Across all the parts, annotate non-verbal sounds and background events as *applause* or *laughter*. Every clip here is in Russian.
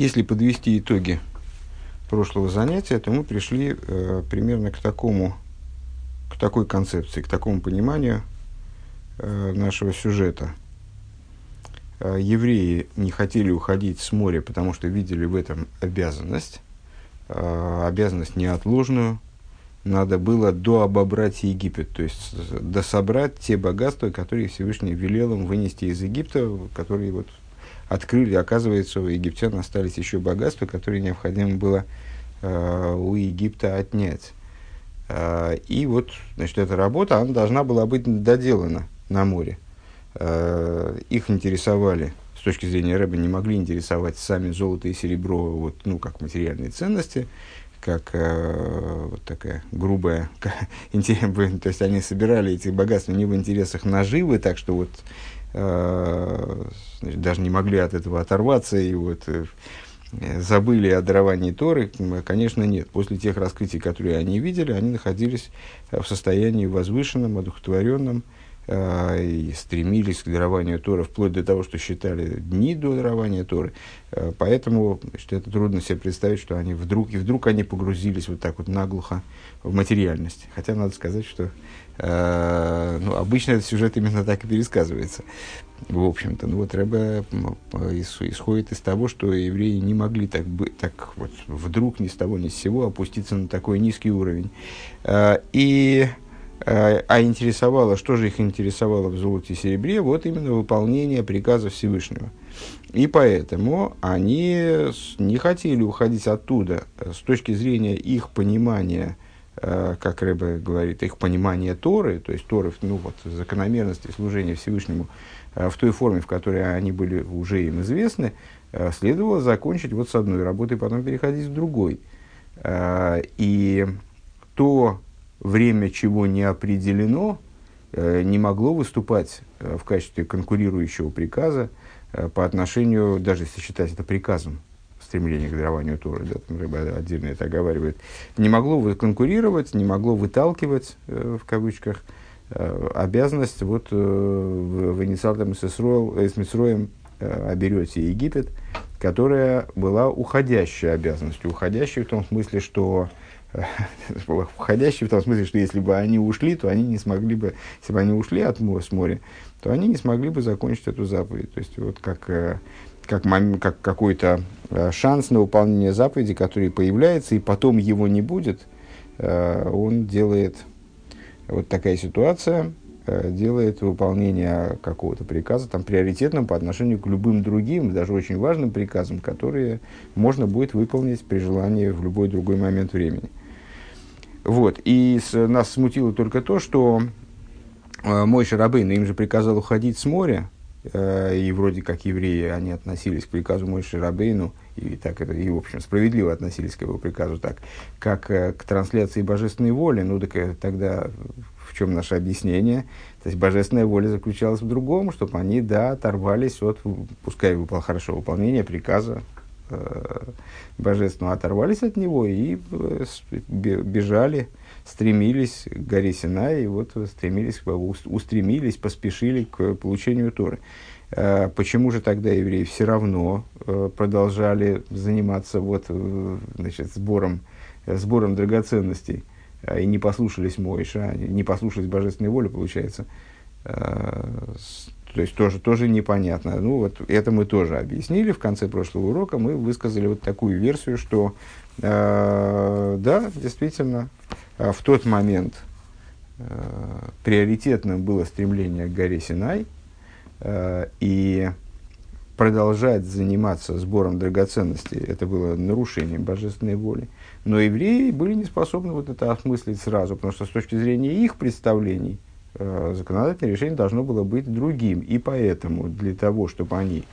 Если подвести итоги прошлого занятия, то мы пришли э, примерно к такому, к такой концепции, к такому пониманию э, нашего сюжета. Э, евреи не хотели уходить с моря, потому что видели в этом обязанность, э, обязанность неотложную. Надо было дообобрать Египет, то есть дособрать те богатства, которые Всевышний велел им вынести из Египта, которые вот открыли, оказывается, у египтян остались еще богатства, которые необходимо было э, у Египта отнять. Э, и вот, значит, эта работа, она должна была быть доделана на море. Э, их интересовали, с точки зрения Рэба, не могли интересовать сами золото и серебро, вот, ну, как материальные ценности, как вот такая грубая, *laughs* *laughs* *laughs* то есть они собирали эти богатства не в интересах наживы, так что вот значит, даже не могли от этого оторваться и вот э, забыли о даровании Торы, конечно, нет. После тех раскрытий, которые они видели, они находились в состоянии возвышенном, одухотворенном, э, и стремились к дарованию Торы, вплоть до того, что считали дни до дарования Торы. поэтому значит, это трудно себе представить, что они вдруг, и вдруг они погрузились вот так вот наглухо в материальность. Хотя надо сказать, что Э, ну, обычно этот сюжет именно так и пересказывается. В общем-то, ну вот Рэбе исходит из того, что евреи не могли так, так вот вдруг ни с того ни с сего опуститься на такой низкий уровень. И а интересовало, что же их интересовало в золоте и серебре, вот именно выполнение приказа Всевышнего. И поэтому они не хотели уходить оттуда с точки зрения их понимания – Э, как Рэбе говорит, их понимание Торы, то есть Торы, ну вот, закономерности служения Всевышнему э, в той форме, в которой они были уже им известны, следовало закончить вот с одной работой, потом переходить к другой. И то время, чего не определено, не могло выступать в качестве конкурирующего приказа по отношению, даже если считать это приказом, стремление к дарованию Торы, да, там Рыба отдельно это оговаривает, не могло конкурировать, не могло выталкивать, э, в кавычках, э, обязанность вот э, в инициатом с Мисроем э, оберете Египет, которая была уходящей обязанностью, уходящей в том смысле, что *laughs* уходящей в том смысле, что если бы они ушли, то они не смогли бы, если бы они ушли от моря, с моря, то они не смогли бы закончить эту заповедь. То есть, вот как э, как, как какой-то э, шанс на выполнение заповеди, который появляется, и потом его не будет, э, он делает, вот такая ситуация, делает выполнение какого-то приказа там, приоритетным по отношению к любым другим, даже очень важным приказам, которые можно будет выполнить при желании в любой другой момент времени. Вот. И с, нас смутило только то, что э, мой Шарабейн им же приказал уходить с моря, Э, и вроде как евреи, они относились к приказу Мойши Рабейну, и так это, и в общем справедливо относились к его приказу так, как э, к трансляции божественной воли, ну так э, тогда в чем наше объяснение? То есть божественная воля заключалась в другом, чтобы они, да, оторвались от, пускай хорошо выполнение приказа божественного, оторвались от него и э, бежали, стремились к горе Синай, и вот стремились, устремились, поспешили к получению Торы. Э, почему же тогда евреи все равно э, продолжали заниматься вот, э, значит, сбором, сбором драгоценностей и не послушались Мойша, не послушались божественной воли, получается? То есть тоже, тоже непонятно. Ну вот это мы тоже объяснили в конце прошлого урока. Мы высказали вот такую версию, что э, да, действительно, а в тот момент э, приоритетным было стремление к горе Синай, э, и продолжать заниматься сбором драгоценностей, это было нарушением божественной воли. Но евреи были не способны вот это осмыслить сразу, потому что с точки зрения их представлений э, законодательное решение должно было быть другим. И поэтому для того, чтобы они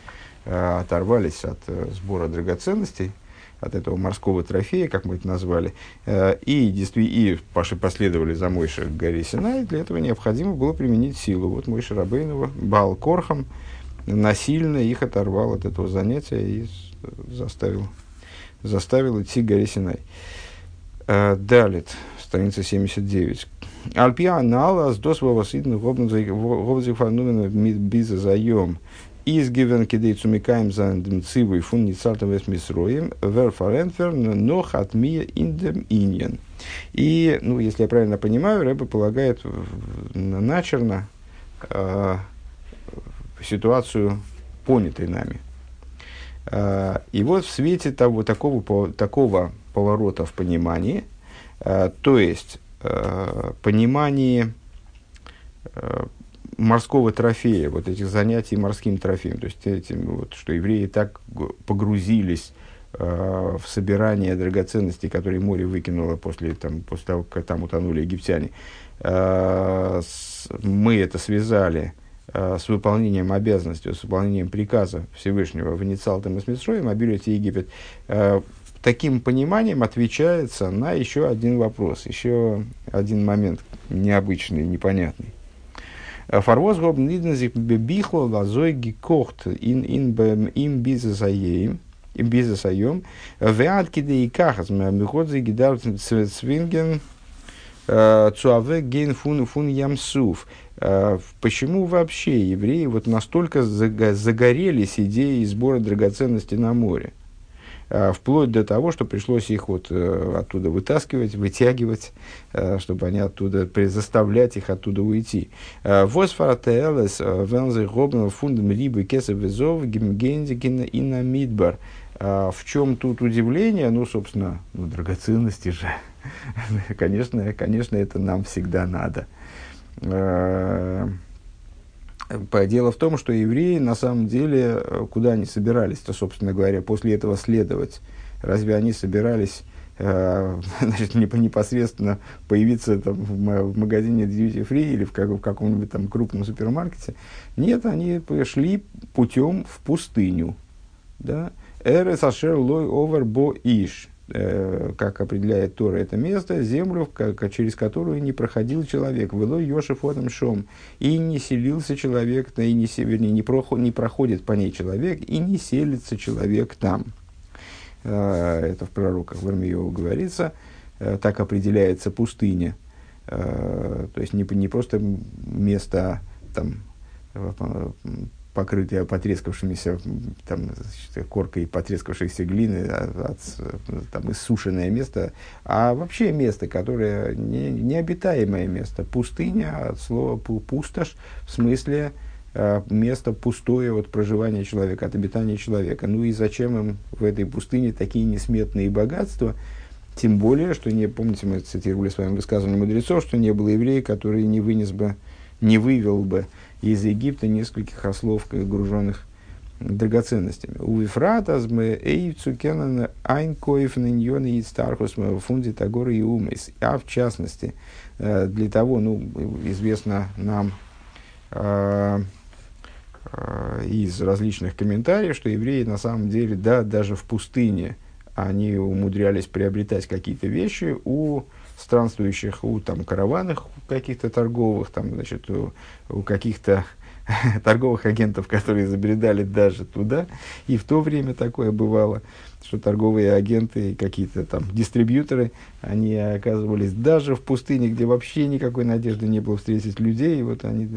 э, оторвались от э, сбора драгоценностей, от этого морского трофея, как мы это назвали, э, и, и последовали за Мойши к горе Синай, для этого необходимо было применить силу. Вот Мойши Рабейнова, Бал Корхам, насильно их оторвал от этого занятия и заставил, заставил идти к горе Синай. Э, Далит, страница 79. Альпиа нала с досвова сидна гобзифанумен биза заем изгивен кидей цумикаем за цивы фун ницартовес мисроем верфарентвер нох от мия индем иньен. И, ну, если я правильно понимаю, Рэбе полагает начерно э, ситуацию, понятой нами. И вот в свете того, такого, такого поворота в понимании, то есть э, понимании э, морского трофея, вот этих занятий морским трофеем, то есть этим, вот, что евреи так погрузились э, в собирание драгоценностей, которые море выкинуло после, там, после того, как там утонули египтяне. Э, с, мы это связали э, с выполнением обязанностей, с выполнением приказа Всевышнего в Ницалтам и Смитсроем, обилуйте Египет. Э, таким пониманием отвечается на еще один вопрос, еще один момент необычный, непонятный. Фарвоз гоб ниднзик бебихло лазой гекохт ин ин им бизнесаем им бизнесаем веат киде и кахас мехот за гидар цвинген цуаве гейн фун фун ямсуф. Почему вообще евреи вот настолько загорелись идеей сбора драгоценностей на море? Э, вплоть до того, что пришлось их вот э, оттуда вытаскивать, вытягивать, э, чтобы они оттуда, заставлять их оттуда уйти. Восфаратеэлес, вензе гобнел фундам рибы кесов гимгензикина и на. В чем тут удивление? Ну, собственно, ну, драгоценности же. *laughs* конечно, конечно, это нам всегда надо. Дело в том, что евреи на самом деле, э, куда они собирались-то, собственно говоря, после этого следовать? Разве они собирались э, *laughs* значит, непосредственно появиться там, в магазине Duty Free или в, как, в каком-нибудь там крупном супермаркете? Нет, они шли путем в пустыню. Да? Эрес ашер лой овер бо иш. Э, как определяет Тора это место, землю, как, через которую не проходил человек, вело Йошев отом шом, и не селился человек, и не, вернее, не, проход, не проходит по ней человек, и не селится человек там. Э, это в пророках в Армиеву говорится, э, так определяется пустыня. То есть не, не просто место там, покрытые потрескавшимися там, коркой потрескавшейся глины, а, от, там, иссушенное место, а вообще место, которое не, необитаемое место, пустыня от слова пустошь, в смысле э, место пустое от проживания человека, от обитания человека. Ну и зачем им в этой пустыне такие несметные богатства, тем более, что не, помните, мы цитировали с вами высказывание мудрецов, что не было еврея, который не вынес бы, не вывел бы из Египта нескольких ослов, груженных драгоценностями. У Ефрата мы эйцу кенан айн коев и стархус фунди тагоры и умес. А в частности, э, для того, ну, известно нам э, э, из различных комментариев, что евреи на самом деле, да, даже в пустыне они умудрялись приобретать какие-то вещи у странствующих, у там, караванах каких-то торговых, там, значит, у, у каких-то *laughs* торговых агентов, которые забредали даже туда. И в то время такое бывало, что торговые агенты и какие-то там дистрибьюторы, они оказывались даже в пустыне, где вообще никакой надежды не было встретить людей, и вот они,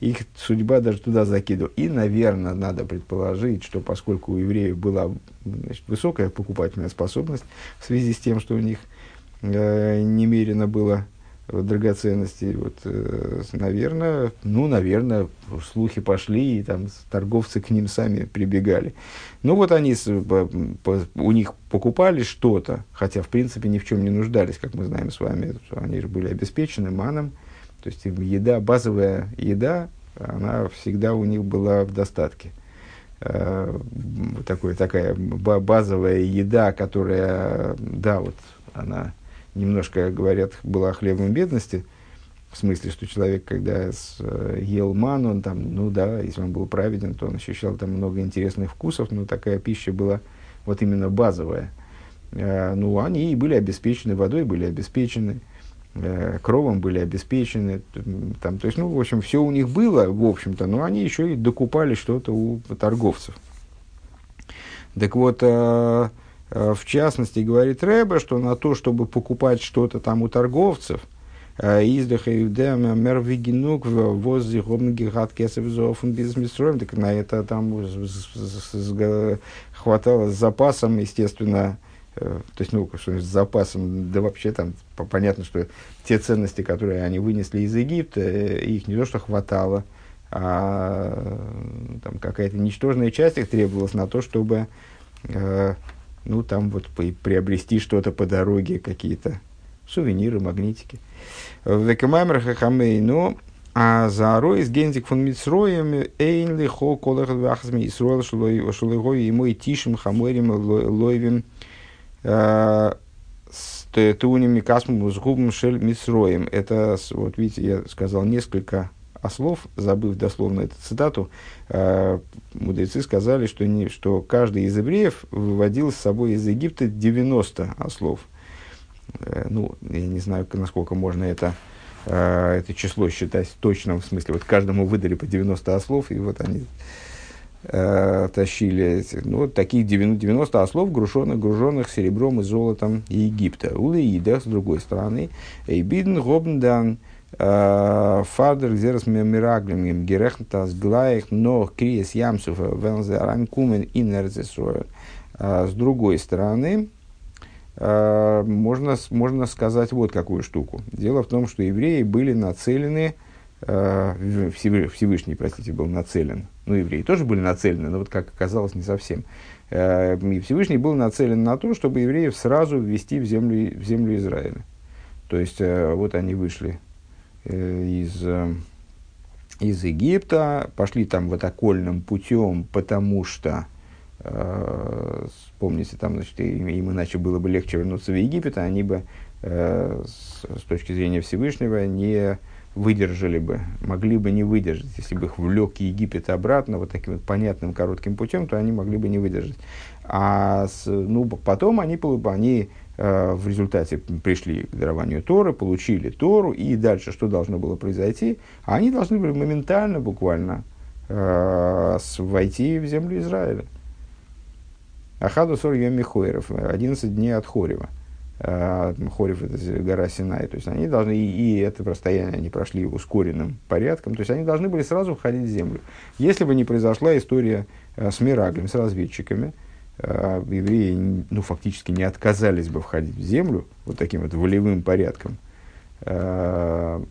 их судьба даже туда закидывала. И, наверное, надо предположить, что поскольку у евреев была значит, высокая покупательная способность в связи с тем, что у них немерено было драгоценностей. Вот, э, наверное, ну, наверное, слухи пошли, и там торговцы к ним сами прибегали. Ну, вот они, у них покупали что-то, хотя, в принципе, ни в чем не нуждались, как мы знаем с вами. Они же были обеспечены маном. То есть, еда, базовая еда, она всегда у них была в достатке. Э, такой, такая базовая еда, которая, да, вот она немножко, говорят, была хлебом бедности, в смысле, что человек, когда э, ел ману, он там, ну да, если он был праведен, то он ощущал там много интересных вкусов, но такая пища была вот именно базовая. Э, ну, они и были обеспечены, водой были обеспечены, э, кровом были обеспечены, там, то есть, ну, в общем, все у них было, в общем-то, но они еще и докупали что-то у торговцев. Так вот, в частности, говорит Рэбе, что на то, чтобы покупать что-то там у торговцев, Издах Иудеям Мервигинук возле Гомнгигат Кесов Зофен Бизнесмистроем, так на это там хватало с запасом, естественно, то есть, ну, что с запасом, да вообще там понятно, что те ценности, которые они вынесли из Египта, их не то что хватало, а там какая-то ничтожная часть их требовалась на то, чтобы э, ну, там вот приобрести что-то по дороге, какие-то сувениры, магнитики. Векамаймер хахамей, но а за рой из гензик фон Мицроем эйн лихо колах вахзми Исруэл шулыгой ему и тишим хаморим лойвим э, с туними касмом губом шель Мицроем. Это, вот видите, я сказал несколько ослов, забыв дословно эту цитату, э, мудрецы сказали, что, не, что каждый из евреев выводил с собой из Египта 90 ослов. Э, ну, я не знаю, насколько можно это, э, это число считать точно, в смысле, вот каждому выдали по 90 ослов, и вот они э, тащили ну, таких 90, 90 ослов, груженных, груженных серебром и золотом Египта. Улеида, с другой стороны, Эйбиден Гобндан, Фадер зерас мираглем герехнтас глаих но криес ямсуфа вензе ранкумен инерзесуэр. С другой стороны, можно, можно сказать вот какую штуку. Дело в том, что евреи были нацелены, Всевышний, простите, был нацелен, ну, евреи тоже были нацелены, но вот как оказалось, не совсем. И Всевышний был нацелен на то, чтобы евреев сразу ввести в землю, в землю Израиля. То есть, вот они вышли Э, из, э, из Египта, пошли там вот окольным путем, потому что, э, помните, там, значит, им, иначе было бы легче вернуться в Египет, а они бы э, с, с точки зрения Всевышнего не выдержали бы, могли бы не выдержать. Если бы их влек Египет обратно вот таким вот понятным коротким путем, то они могли бы не выдержать. А с, ну, потом они, они Э, в результате пришли к дарованию Торы, получили Тору, и дальше что должно было произойти? Они должны были моментально, буквально, э, войти в землю Израиля. Ахаду сор йом Михойров, 11 дней от Хорева. Э, Хорев это гора Синай. То есть они должны, и, и это расстояние они прошли ускоренным порядком. То есть они должны были сразу входить в землю. Если бы не произошла история с Мираглем, с разведчиками, э, евреи ну, фактически не отказались бы входить в землю вот таким вот волевым порядком. Э,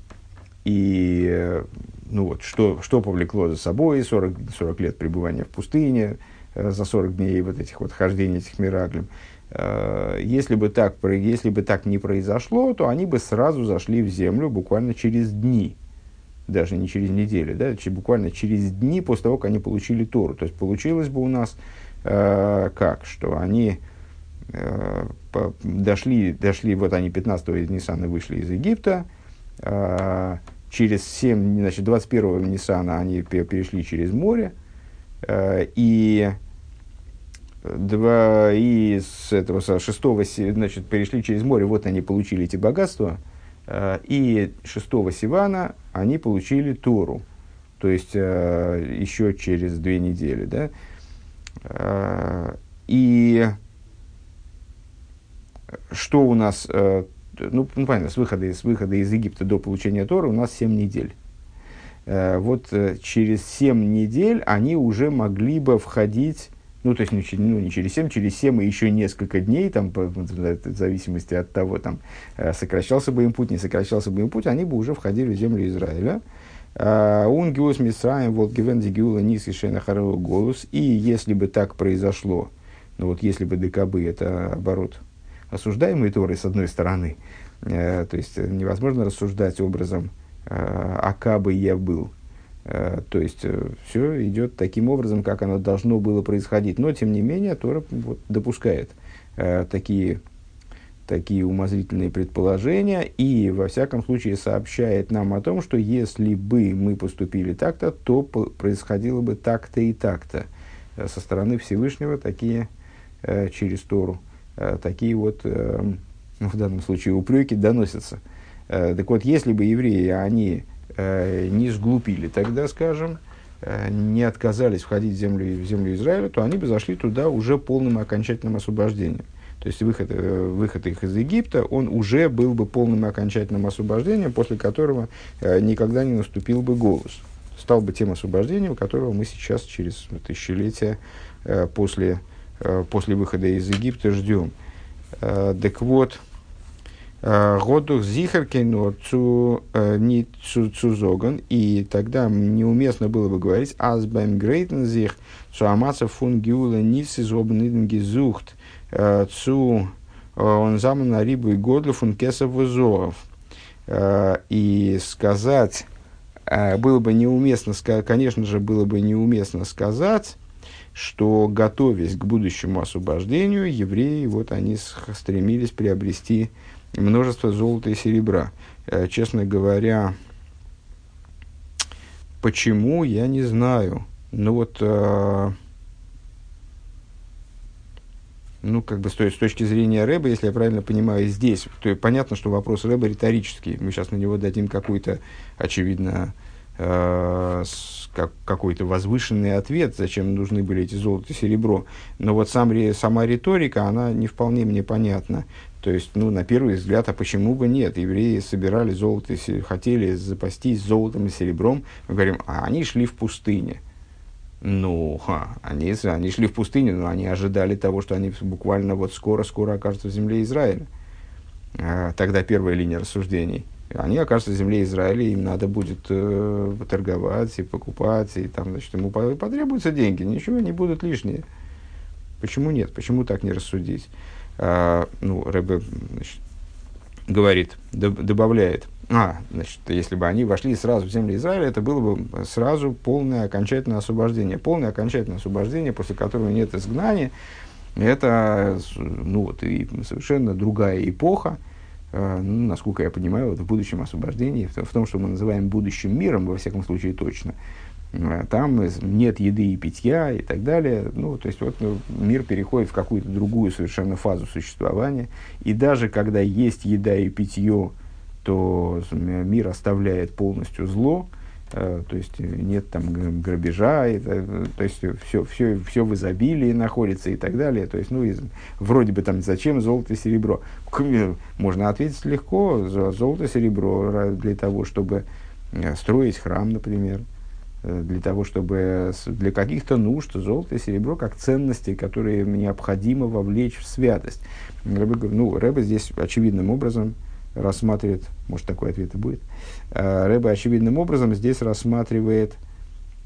и ну, вот, что, что повлекло за собой 40, 40 лет пребывания в пустыне, э, за 40 дней вот этих вот хождений этих мираглем. Э, если бы, так, если бы так не произошло, то они бы сразу зашли в землю буквально через дни даже не через неделю, да, буквально через дни после того, как они получили Тору. То есть получилось бы у нас как? Что они э, дошли, дошли, вот они 15-го Ниссана вышли из Египта, э, через 7, значит, 21-го Ниссана они перешли через море, э, и два, и с этого со шестого, значит, перешли через море, вот они получили эти богатства, э, и шестого Сивана они получили Тору, то есть э, еще через две недели, да, Э, и что у нас, э, ну, ну понятно, с выхода, с выхода из Египта до получения Тора у нас 7 недель. Э, вот через 7 недель они уже могли бы входить, ну, то есть ну, ну, не через 7, через 7 и еще несколько дней, там, в зависимости от того, там, сокращался бы им путь, не сокращался бы им путь, они бы уже входили в землю Израиля. Гиус мисраем, вот гивен дигиула низ и шейнахарелу голос. И если бы так произошло, ну вот если бы ДКБ это оборот осуждаемый Торой с одной стороны, э, то есть невозможно рассуждать образом э, «ака бы я был», э, то есть э, все идет таким образом, как оно должно было происходить. Но, тем не менее, Тора вот, допускает э, такие такие умозрительные предположения и, во всяком случае, сообщает нам о том, что если бы мы поступили так-то, то происходило бы так-то и так-то. Э, со стороны Всевышнего такие, э, через Тору, э, такие вот, ну, в данном случае, упреки доносятся. Так вот, если бы евреи, они не сглупили тогда, скажем, не отказались входить в землю, в землю Израиля, то они бы зашли туда уже полным окончательным освобождением. То есть выход, э, выход их из Египта, он уже был бы полным и окончательным освобождением, после которого э, никогда не наступил бы голос. Стал бы тем освобождением, которого мы сейчас через тысячелетия э, после, после выхода из Египта ждем. Так вот, Годух зихаркейно цу не цу цузоган, и тогда неуместно было бы говорить азбайм грейтен зих цу амаца фун гиула нис из гезухт цу он заман на рибу и годлу фун кесов вызов. И сказать, было бы неуместно, конечно же, было бы неуместно сказать, что, готовясь к будущему освобождению, евреи, вот они стремились приобрести множество золота и серебра. Э, честно говоря, почему, я не знаю. Ну вот, э, ну, как бы с, с точки зрения Рэба, если я правильно понимаю, здесь, то понятно, что вопрос Рэба риторический. Мы сейчас на него дадим какой-то, очевидно, э, как, какой-то возвышенный ответ, зачем нужны были эти золото и серебро. Но вот сам, сама риторика, она не вполне мне понятна. То есть, ну, на первый взгляд, а почему бы нет? Евреи собирали золото, хотели запастись золотом и серебром. Мы говорим, а они шли в пустыне. Ну, ха, они, они шли в пустыню, но они ожидали того, что они буквально вот скоро-скоро окажутся в земле Израиля. А, тогда первая линия рассуждений. Они окажутся в земле Израиля, им надо будет э, торговать и покупать, и там, значит, ему потребуются деньги, ничего не будут лишние. Почему нет? Почему так не рассудить? А, ну, Рэбе значит, говорит, добавляет, а, значит, если бы они вошли сразу в землю Израиля, это было бы сразу полное окончательное освобождение. Полное окончательное освобождение, после которого нет изгнания, это ну, вот, и совершенно другая эпоха, э, ну, насколько я понимаю, вот в будущем освобождении, в, том, что мы называем будущим миром, во всяком случае точно, там нет еды и питья и так далее. Ну, то есть вот ну, мир переходит в какую-то другую совершенно фазу существования. И даже когда есть еда и питье, то мир оставляет полностью зло, э, то есть нет там грабежа, и, то есть все, все, все в изобилии находится и так далее. То есть, ну, из, вроде бы там зачем золото и серебро? Можно ответить легко, золото и серебро для того, чтобы э, строить храм, например, Э, для того, чтобы для каких-то нужд золото и серебро как ценности, которые необходимо вовлечь в святость. Рэбе, ну, Рэбе здесь очевидным образом рассматривает, может такой ответ и будет, э, Рэбе очевидным образом здесь рассматривает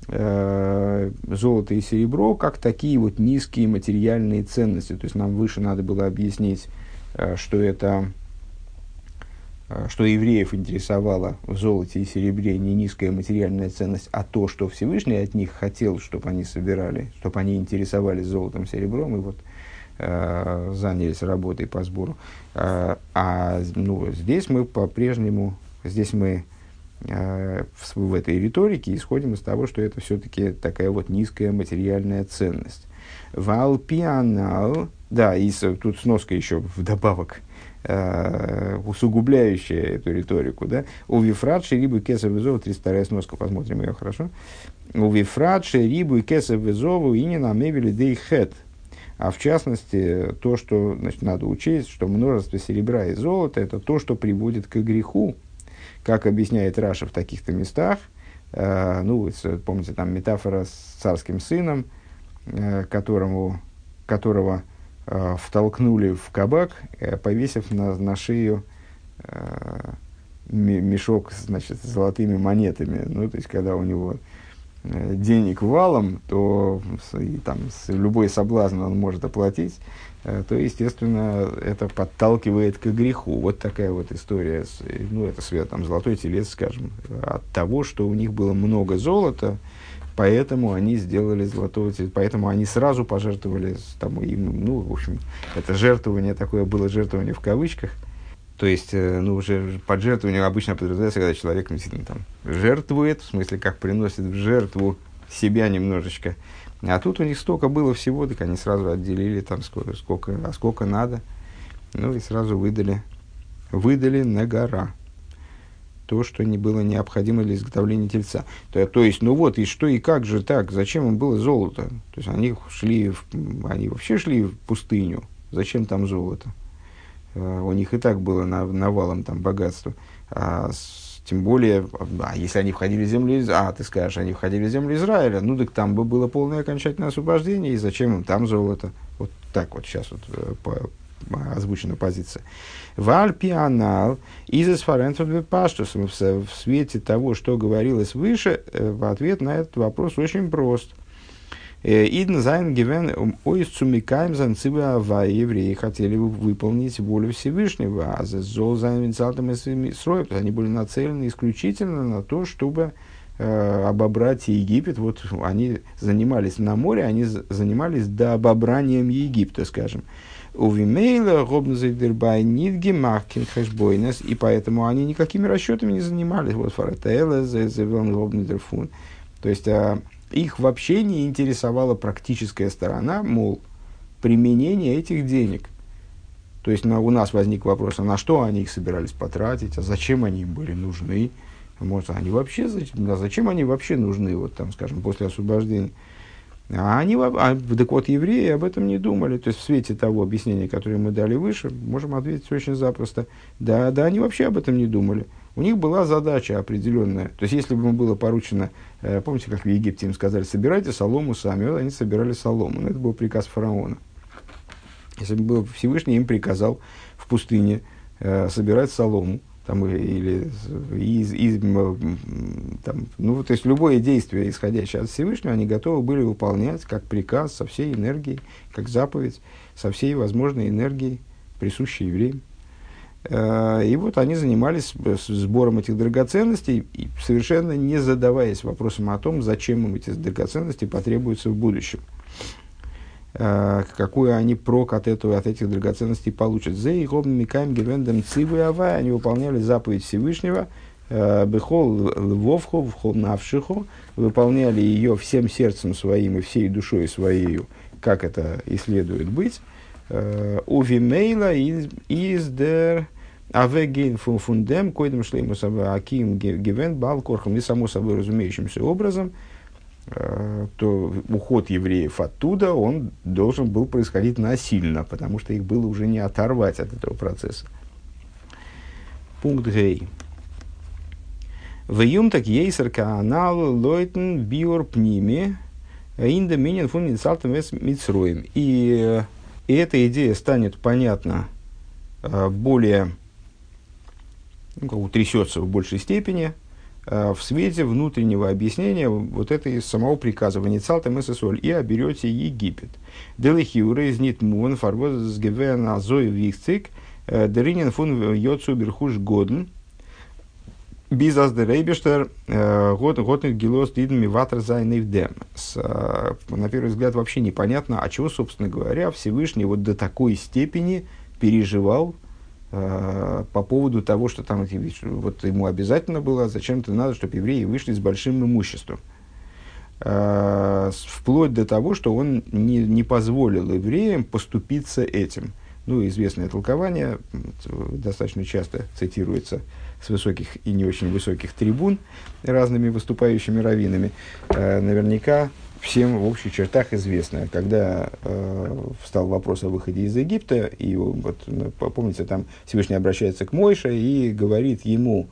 э, золото и серебро как такие вот низкие материальные ценности. То есть нам выше надо было объяснить, э, что это Э, что евреев интересовало в золоте и серебре не низкая материальная ценность, а то, что Всевышний от них хотел, чтобы они собирали, чтобы они интересовались золотом, серебром, и вот э, занялись работой по сбору. Э, а ну, здесь мы по-прежнему, здесь мы э, в, в этой риторике исходим из того, что это все-таки такая вот низкая материальная ценность. Валпианал, да, и тут сноска еще вдобавок э, усугубляющая эту риторику, да, у Вифрат Шерибу Кесов Визову, 32 сноска, посмотрим ее хорошо, у Вифрат Шерибу Кесов Визову и не намевили дей хет, а в частности, то, что значит, надо учесть, что множество серебра и золота – это то, что приводит к греху, как объясняет Раша в таких-то местах. Э, ну, помните, там метафора с царским сыном, э, которому, которого э, втолкнули в кабак, э, повесив на, на шею э, мешок значит, с золотыми монетами. Ну, то есть, когда у него э, денег валом, то и, там, любой соблазн он может оплатить, э, то, естественно, это подталкивает к греху. Вот такая вот история, ну, это свет, там, золотой телец, скажем, от того, что у них было много золота, Поэтому они сделали золотого цвета, поэтому они сразу пожертвовали, там, им, ну, в общем, это жертвование такое было жертвование в кавычках. То есть, э, ну, уже под жертвованием обычно подразумевается, когда человек действительно там жертвует, в смысле, как приносит в жертву себя немножечко. А тут у них столько было всего, так они сразу отделили там сколько, сколько, а сколько надо. Ну и сразу выдали, выдали на гора то, что не было необходимо для изготовления тельца. То, то есть, ну вот, и что и как же так, зачем им было золото? То есть, они шли, в, они вообще шли в пустыню, Зачем там золото? Э, у них и так было навалом там богатства. А с, тем более, а если они входили в землю а ты скажешь, они входили в землю Израиля, ну так там бы было полное окончательное освобождение, и зачем им там золото? Вот так вот сейчас вот э, по, озвучена позиция. Вальпианал из Фаренцев Паштус в свете того, что говорилось выше, э, в ответ на этот вопрос очень прост. Э, Идн зайн гивен ойс цумикаем занцива ава евреи хотели выполнить волю Всевышнего, а за зол зайн винцалтом строя, они были нацелены исключительно на то, чтобы э, обобрать Египет. Вот они занимались на море, они занимались до обобранием Египта, скажем. У Вимейла Гобнзайдербай Нидги Махкин Хэшбойнес, и поэтому они никакими расчетами не занимались. Вот Фаратейла, Зевелн Гобнзайдерфун. То есть, а, их вообще не интересовала практическая сторона, мол, применение этих денег. То есть на, у нас возник вопрос, а на что они их собирались потратить, а зачем они им были нужны. Может, они вообще, а зачем они вообще нужны, вот там, скажем, после освобождения. А они, а, так вот, евреи об этом не думали. То есть, в свете того объяснения, которое мы дали выше, можем ответить очень запросто. Да, да, они вообще об этом не думали. У них была задача определенная. То есть, если бы им было поручено, э, помните, как в Египте им сказали, собирайте солому сами, вот они собирали солому. Но это был приказ фараона. Если бы Всевышний им приказал в пустыне э, собирать солому, там, или из, из, там, ну, то есть любое действие, исходящее от Всевышнего, они готовы были выполнять как приказ со всей энергией, как заповедь, со всей возможной энергией, присущей евреям. Э, и вот они занимались сбором этих драгоценностей, совершенно не задаваясь вопросом о том, зачем им эти драгоценности потребуются в будущем. Э, какой они прок от, этого, от этих драгоценностей получат. За и микаем гевендем цивы авай, они выполняли заповедь Всевышнего, э, бехол львовху, вхол навшиху, выполняли ее всем сердцем своим и всей душой своей, как это и следует быть. Э, Увимейла из дер авегейн фундем, койдем шлеймус аким гевен балкорхом, и само собой разумеющимся образом – Э, то уход евреев оттуда, он должен был происходить насильно, потому что их было уже не оторвать от этого процесса. Пункт Гей. В июм так ейсер канал лойтен биор пними инда минин фун мицроем. И, и эта идея станет понятна э, более, ну, как утрясется в большей степени, Э, в свете внутреннего объяснения вот этой самого приказа «Ваницалтем эсэсоль» и оберете Египет. Делихиуре из нит муван фарвоз гевен азой вихцик э, деринен фун йоцу берхуш годен Бизас де э, годных гилос дидами ватр зайневдем. На первый взгляд вообще непонятно, а чего, собственно говоря, Всевышний вот до такой степени переживал Э, по поводу того, что там вот ему обязательно было, зачем-то надо, чтобы евреи вышли с большим имуществом. Э, вплоть до того, что он не, не позволил евреям поступиться этим. Ну, известное толкование, достаточно часто цитируется с высоких и не очень высоких трибун разными выступающими раввинами. Э, наверняка всем в общих чертах известно. Когда э, встал вопрос о выходе из Египта, и вот, ну, помните, там Всевышний обращается к Мойше и говорит ему,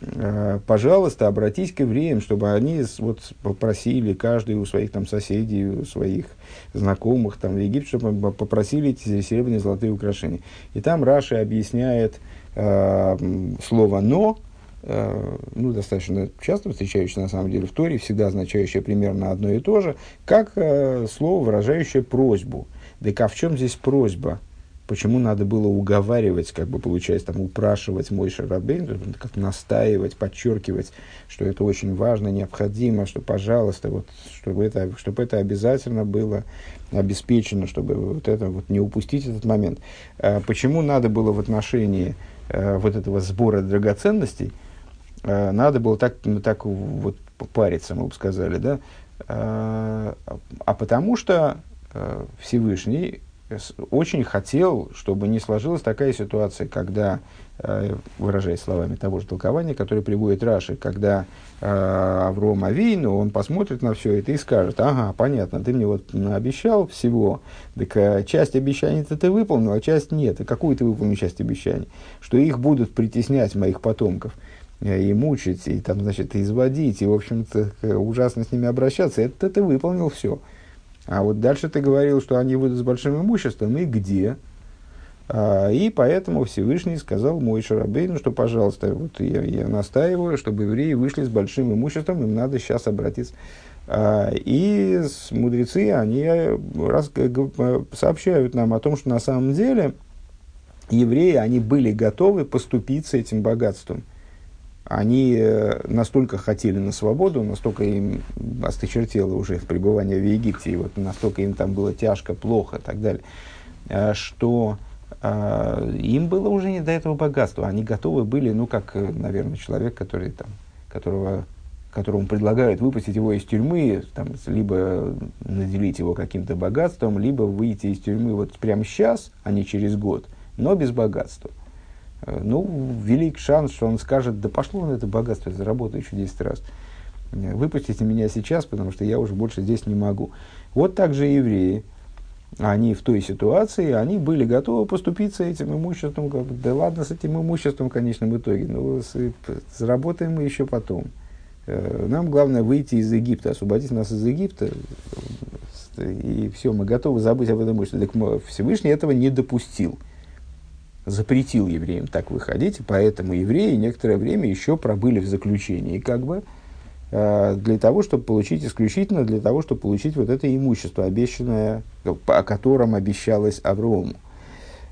э, пожалуйста, обратись к евреям, чтобы они вот, попросили каждый у своих там, соседей, у своих знакомых там, в Египте, чтобы попросили эти серебряные золотые украшения. И там Раша объясняет э, слово «но», Э, ну, достаточно часто встречающееся на самом деле в Торе, всегда означающее примерно одно и то же, как э, слово, выражающее просьбу. Так а в чем здесь просьба? Почему надо было уговаривать, как бы получается, там, упрашивать мой Шарабейн, как настаивать, подчеркивать, что это очень важно, необходимо, что, пожалуйста, вот, чтобы, это, чтобы это обязательно было обеспечено, чтобы вот это вот не упустить этот момент. А почему надо было в отношении э, вот этого сбора драгоценностей Э, надо было так, ну, так вот париться, мы бы сказали, да, э, а потому что э, Всевышний очень хотел, чтобы не сложилась такая ситуация, когда, э, выражаясь словами того же толкования, которое приводит Раши, когда э, Авром Авейну, он посмотрит на все это и скажет, ага, понятно, ты мне вот обещал всего, так э, часть обещаний ты выполнил, а часть нет. И какую ты выполнил часть обещаний? Что их будут притеснять моих потомков и мучить, и там, значит, изводить, и, в общем-то, ужасно с ними обращаться, это ты выполнил все. А вот дальше ты говорил, что они выйдут с большим имуществом, и где? А, и поэтому Всевышний сказал мой Шарабейну, что, пожалуйста, вот я, я настаиваю, чтобы евреи вышли с большим имуществом, им надо сейчас обратиться. А, и мудрецы, они раз, сообщают нам о том, что на самом деле евреи, они были готовы поступить с этим богатством – они э, настолько хотели на свободу, настолько им осточертело уже в пребывании в Египте, и вот настолько им там было тяжко, плохо и так далее, э, что э, им было уже не до этого богатства. Они готовы были, ну, как, наверное, человек, который там, которого которому предлагают выпустить его из тюрьмы, там, либо наделить его каким-то богатством, либо выйти из тюрьмы вот прямо сейчас, а не через год, но без богатства. Ну, велик шанс, что он скажет, да пошло на это богатство, я заработаю еще 10 раз. Э, выпустите меня сейчас, потому что я уже больше здесь не могу. Вот так же евреи, они в той ситуации, они были готовы поступиться этим имуществом. Да ладно с этим имуществом в конечном итоге, ну, с, заработаем мы еще потом. Э, нам главное выйти из Египта, освободить нас из Египта, и все, мы готовы забыть об этом имуществе. Так Всевышний этого не допустил запретил евреям так выходить, поэтому евреи некоторое время еще пробыли в заключении, как бы, э, для того, чтобы получить, исключительно для того, чтобы получить вот это имущество, обещанное, о котором обещалось Аврому.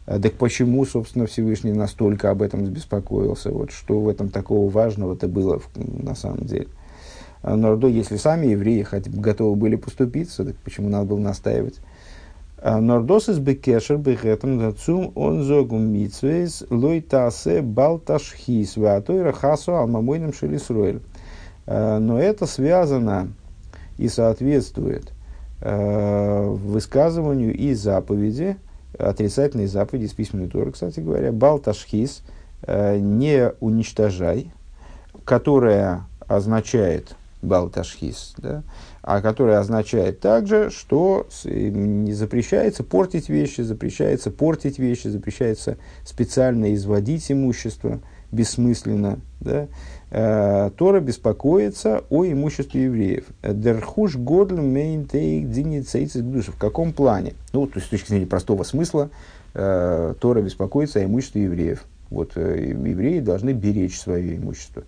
Э, так почему, собственно, Всевышний настолько об этом беспокоился? Вот что в этом такого важного-то было на самом деле? Э, но если сами евреи хоть готовы были поступиться, так почему надо было настаивать? Нордос из бекешер бехетом дацум он зогум митсвейс лой тасе балташхис ватойра хасу алмамойным шелисруэль. Но это связано и соответствует высказыванию и заповеди, отрицательной заповеди из письменной Торы, кстати говоря, балташхис, не уничтожай, которая означает балташхис, да, а которая означает также, что не запрещается портить вещи, запрещается портить вещи, запрещается специально изводить имущество бессмысленно. Да? Э, Тора беспокоится о имуществе евреев. Дерхуш годль мейнтейк В каком плане? Ну, то есть, с точки зрения простого смысла, э, Тора беспокоится о имуществе евреев. Вот э, евреи должны беречь свое имущество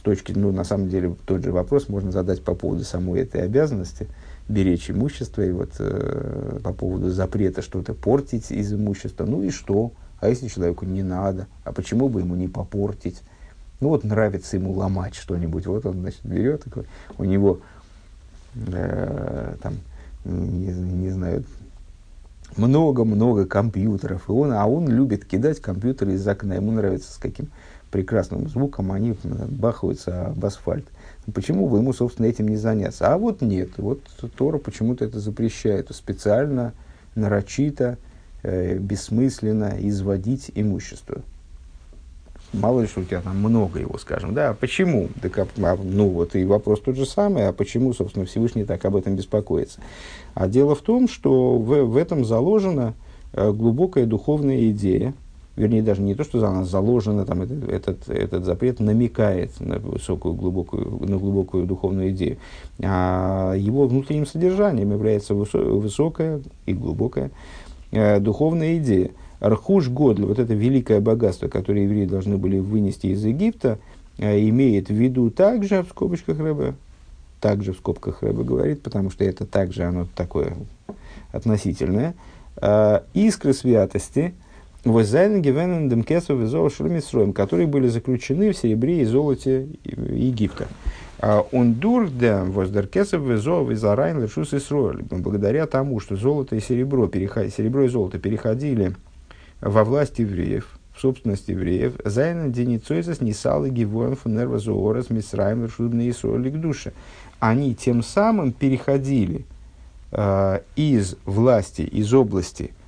с точки, ну, на самом деле, тот же вопрос можно задать по поводу самой этой обязанности беречь имущество и вот э, по поводу запрета что-то портить из имущества. Ну и что? А если человеку не надо? А почему бы ему не попортить? Ну вот нравится ему ломать что-нибудь. Вот он, значит, берет, такой, у него э, там, не, не знаю, много-много компьютеров, и он, а он любит кидать компьютеры из окна. Ему нравится с каким прекрасным звуком, они бахаются об асфальт. Почему бы ему, собственно, этим не заняться? А вот нет. Вот Тора почему-то это запрещает. Специально, нарочито, э, бессмысленно изводить имущество. Мало ли, что у тебя там много его, скажем. Да, а почему? Так, а, ну, вот и вопрос тот же самый. А почему, собственно, Всевышний так об этом беспокоится? А дело в том, что в, в этом заложена э, глубокая духовная идея, вернее, даже не то, что за нас заложено, там, этот, этот, этот запрет намекает на высокую, глубокую, на глубокую духовную идею, а его внутренним содержанием является высокая и глубокая э, духовная идея. Архуш Годль, вот это великое богатство, которое евреи должны были вынести из Египта, э, имеет в виду также, в скобочках Рэбе, также в скобках Рэбе говорит, потому что это также оно такое относительное, э, искры святости – И которые были заключены в серебре и золоте Египта. А он дур да воздеркесов везов из Арайн Лешус Исроэль. Благодаря тому, что золото и серебро, переход, серебро и золото переходили во власть евреев, в собственность евреев, Зайна Деницойсас Нисалы Гивоен Фунерва Зоорас Мисраем Лешудный Исроэль к душе. Они тем самым переходили э, из власти, из области –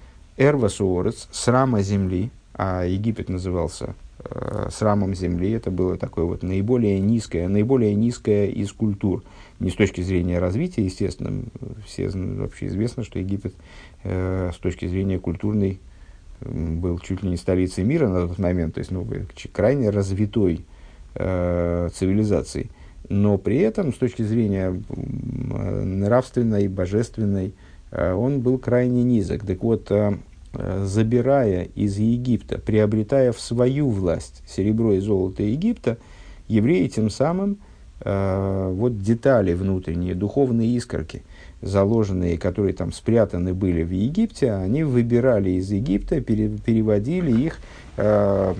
Эрвасуорец, срама земли, а Египет назывался э, срамом земли, это было такое вот наиболее низкое, наиболее низкое из культур. Не с точки зрения развития, естественно, все вообще известно, что Египет э, с точки зрения культурной был чуть ли не столицей мира на тот момент, то есть ну, крайне развитой э, цивилизацией. Но при этом, с точки зрения нравственной, божественной, э, он был крайне низок. Так вот, э, забирая из Египта, приобретая в свою власть серебро и золото Египта, евреи тем самым э, вот детали внутренние, духовные искорки, заложенные, которые там спрятаны были в Египте, они выбирали из Египта, пере, переводили их э,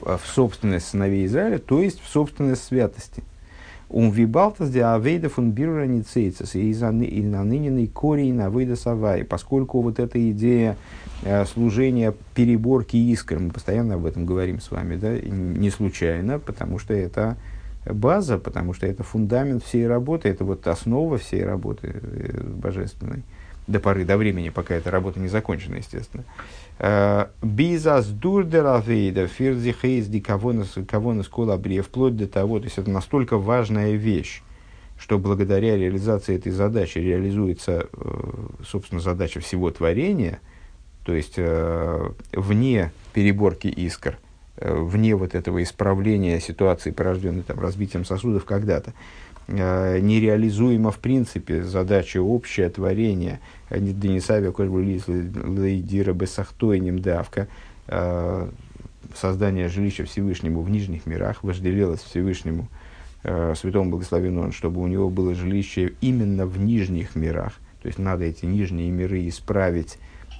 в, в собственность сыновей Израиля, то есть в собственность святости. Um вибалтас де авейда фун бирра ницейцес и наныненный корень на выйда савай, поскольку вот эта идея э, служения переборки искр, мы постоянно об этом говорим с вами, да, не случайно, потому что это база, потому что это фундамент всей работы, это вот основа всей работы э, божественной до поры, до времени, пока эта работа не закончена, естественно. Э, Бизас дурдеравейда фирзихейс дикавонас колабрия, вплоть до того, то есть это настолько важная вещь, что благодаря реализации этой задачи реализуется, э, собственно, задача всего творения, то есть э, вне переборки искр, вне вот этого исправления ситуации, порожденной там, разбитием сосудов когда-то, нереализуема в принципе. Задача общее творение – Денисавия Кошбулисдира Бесахтойним Давка, э, создание жилища Всевышнему в нижних мирах, вожделелось Всевышнему, э, святому благословенному, чтобы у него было жилище именно в нижних мирах. То есть надо эти нижние миры исправить,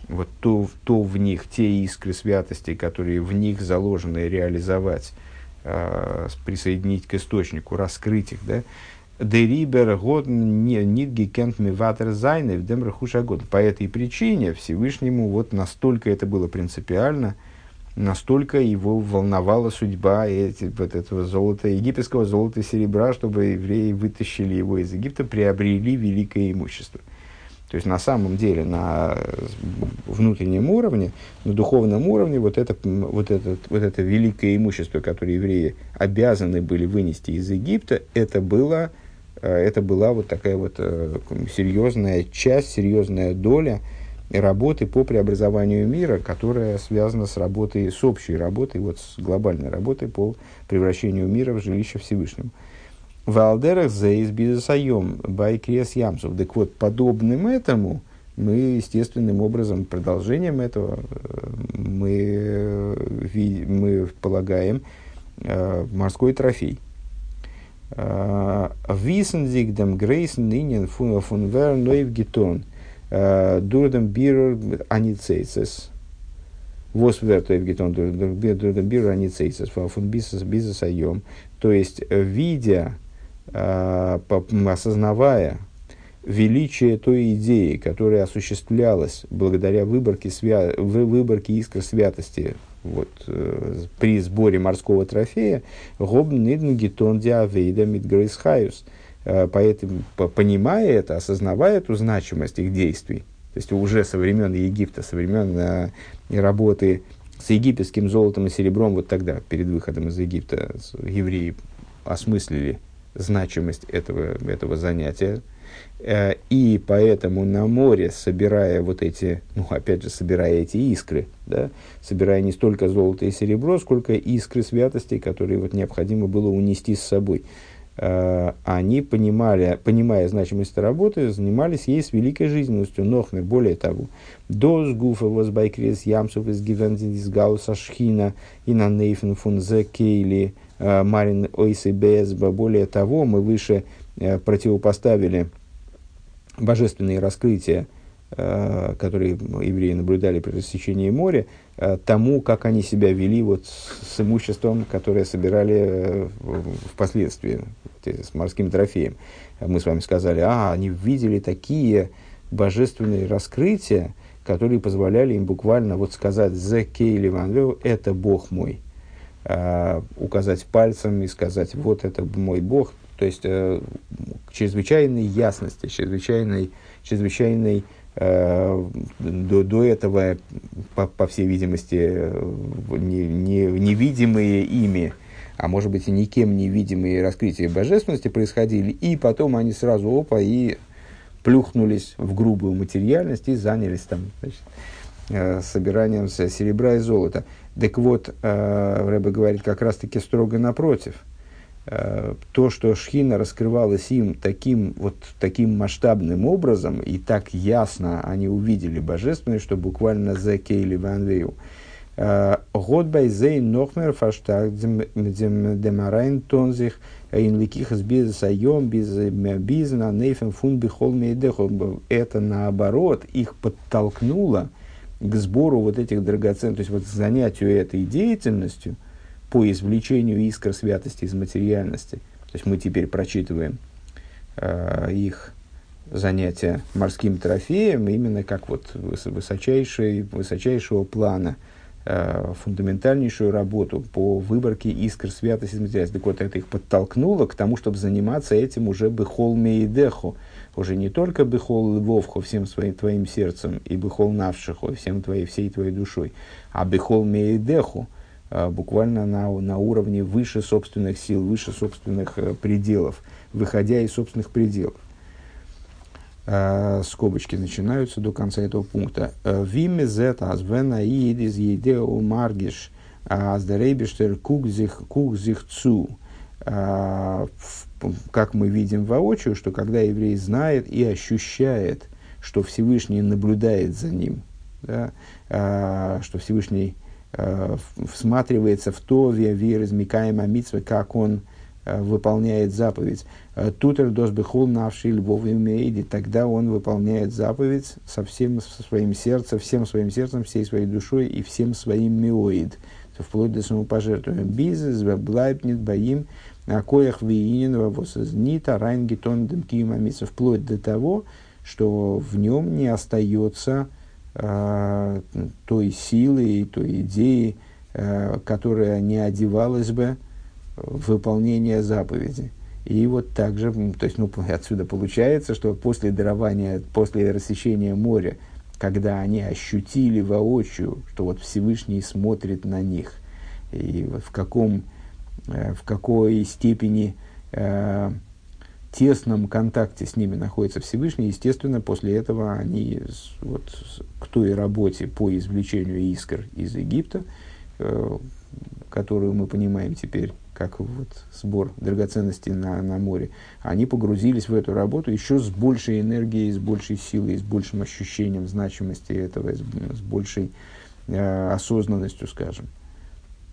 вот то, то в них, те искры святости, которые в них заложены, реализовать, э, присоединить к источнику, раскрыть их, да, Дерибер год нидги кент миватер зайны в демрахуша год. По этой причине Всевышнему вот настолько это было принципиально, настолько его волновала судьба эти, вот этого золота, египетского золота и серебра, чтобы евреи вытащили его из Египта, приобрели великое имущество. То есть на самом деле на внутреннем уровне, на духовном уровне вот это, вот это, вот это великое имущество, которое евреи обязаны были вынести из Египта, это было Э, это была вот такая вот э, серьезная часть, серьезная доля работы по преобразованию мира, которая связана с работой, с общей работой, вот с глобальной работой по превращению мира в жилище Всевышнему. В Алдерах зейс бизнесаем байкрес ямсов. Так вот, подобным этому, мы естественным образом, продолжением этого, э, мы, мы полагаем морской трофей – Висензиг дем грейсен нинен фун фун вер нойв гитон. Дурдем бирер аницейцес. Вос вер тойв гитон дурдем бирер аницейцес. Фун бисес айом. То есть, видя, осознавая величие той идеи, которая осуществлялась благодаря выборке, свя... выборке искр святости вот, э, при сборе морского трофея, гобн гитон диавейда мидгрейсхайус. Э, поэтому, понимая это, осознавая эту значимость их действий, то есть уже со времен Египта, со времен э, работы с египетским золотом и серебром, вот тогда, перед выходом из Египта, евреи осмыслили значимость этого, этого занятия, и поэтому на море, собирая вот эти, ну, опять же, собирая эти искры, да, собирая не столько золото и серебро, сколько искры святости, которые вот необходимо было унести с собой, э, они понимали, понимая значимость этой работы, занимались ей с великой жизненностью. Нохмер, более того, до сгуфа возбайкрес ямсов из гивензис гауса шхина и на нейфен фун кейли э, марин ойсы более того, мы выше противопоставили божественные раскрытия, э, которые евреи наблюдали при рассечении моря, э, тому, как они себя вели вот с, имуществом, которое собирали э, впоследствии, с морским трофеем. Мы с вами сказали, а, они видели такие божественные раскрытия, которые позволяли им буквально вот сказать «Зе кейли это Бог мой». указать пальцем и сказать «вот это мой Бог», то есть, э, чрезвычайной ясности, чрезвычайной, чрезвычайной Э, до, до этого, по, по всей видимости, не, не, невидимые ими, а может быть и никем невидимые раскрытия божественности происходили, и потом они сразу опа и плюхнулись в грубую материальность и занялись там значит, э, собиранием серебра и золота. Так вот, э, говорит как раз-таки строго напротив – Э, то, что Шхина раскрывалась им таким, вот, таким масштабным образом, и так ясно они увидели божественное, что буквально за Кейли Ванвею. Э, Год байзей нохмер фаштаг демарайн тонзих ин ликих с без сайом без бизна нейфен фун бихол Это наоборот их подтолкнуло к сбору вот этих драгоценных, то есть вот занятию этой деятельностью – по извлечению искр святости из материальности. То есть мы теперь прочитываем э, их занятия морским трофеем именно как вот высочайший, высочайшего плана, э, фундаментальнейшую работу по выборке искр святости из материальности. Так вот, это их подтолкнуло к тому, чтобы заниматься этим уже бехол мейдеху, уже не только бехол львовху всем своим твоим сердцем и бехол навшиху всем твоей, всей твоей душой, а бехол а, буквально на, на уровне выше собственных сил, выше собственных э, пределов, выходя из собственных пределов. Э, скобочки начинаются до конца этого пункта. Э, Виме зета азвена иидис едео маргиш аздерейбиштер кукзих кукзих цу. Как мы видим воочию, что когда еврей знает и ощущает, что Всевышний наблюдает за ним, да, что Всевышний э, всматривается в то, вер из Микаема Митсвы, как он э, выполняет заповедь. Э, Тутер дос бехол навший львов имеиди, тогда он выполняет заповедь со всем своим сердцем, всем своим сердцем, всей своей душой и всем своим миоид, вплоть до самопожертвования. Бизнес, блайбнит, боим, коях виинин, вовосознита, райнгитон, демкима вплоть до того, что в нем не остается э, той силы, той идеи, э, которая не одевалась бы в выполнение заповеди. И вот также, то есть, ну, *laughs* отсюда получается, что после дарования, после рассечения моря, когда они ощутили воочию, что вот Всевышний смотрит на них, и вот в каком, э, в какой степени э, тесном контакте с ними находится Всевышний, естественно, после этого они вот, к той работе по извлечению искр из Египта, э, которую мы понимаем теперь как вот сбор драгоценностей на, на море, они погрузились в эту работу еще с большей энергией, с большей силой, с большим ощущением значимости этого, с, с большей э, осознанностью, скажем.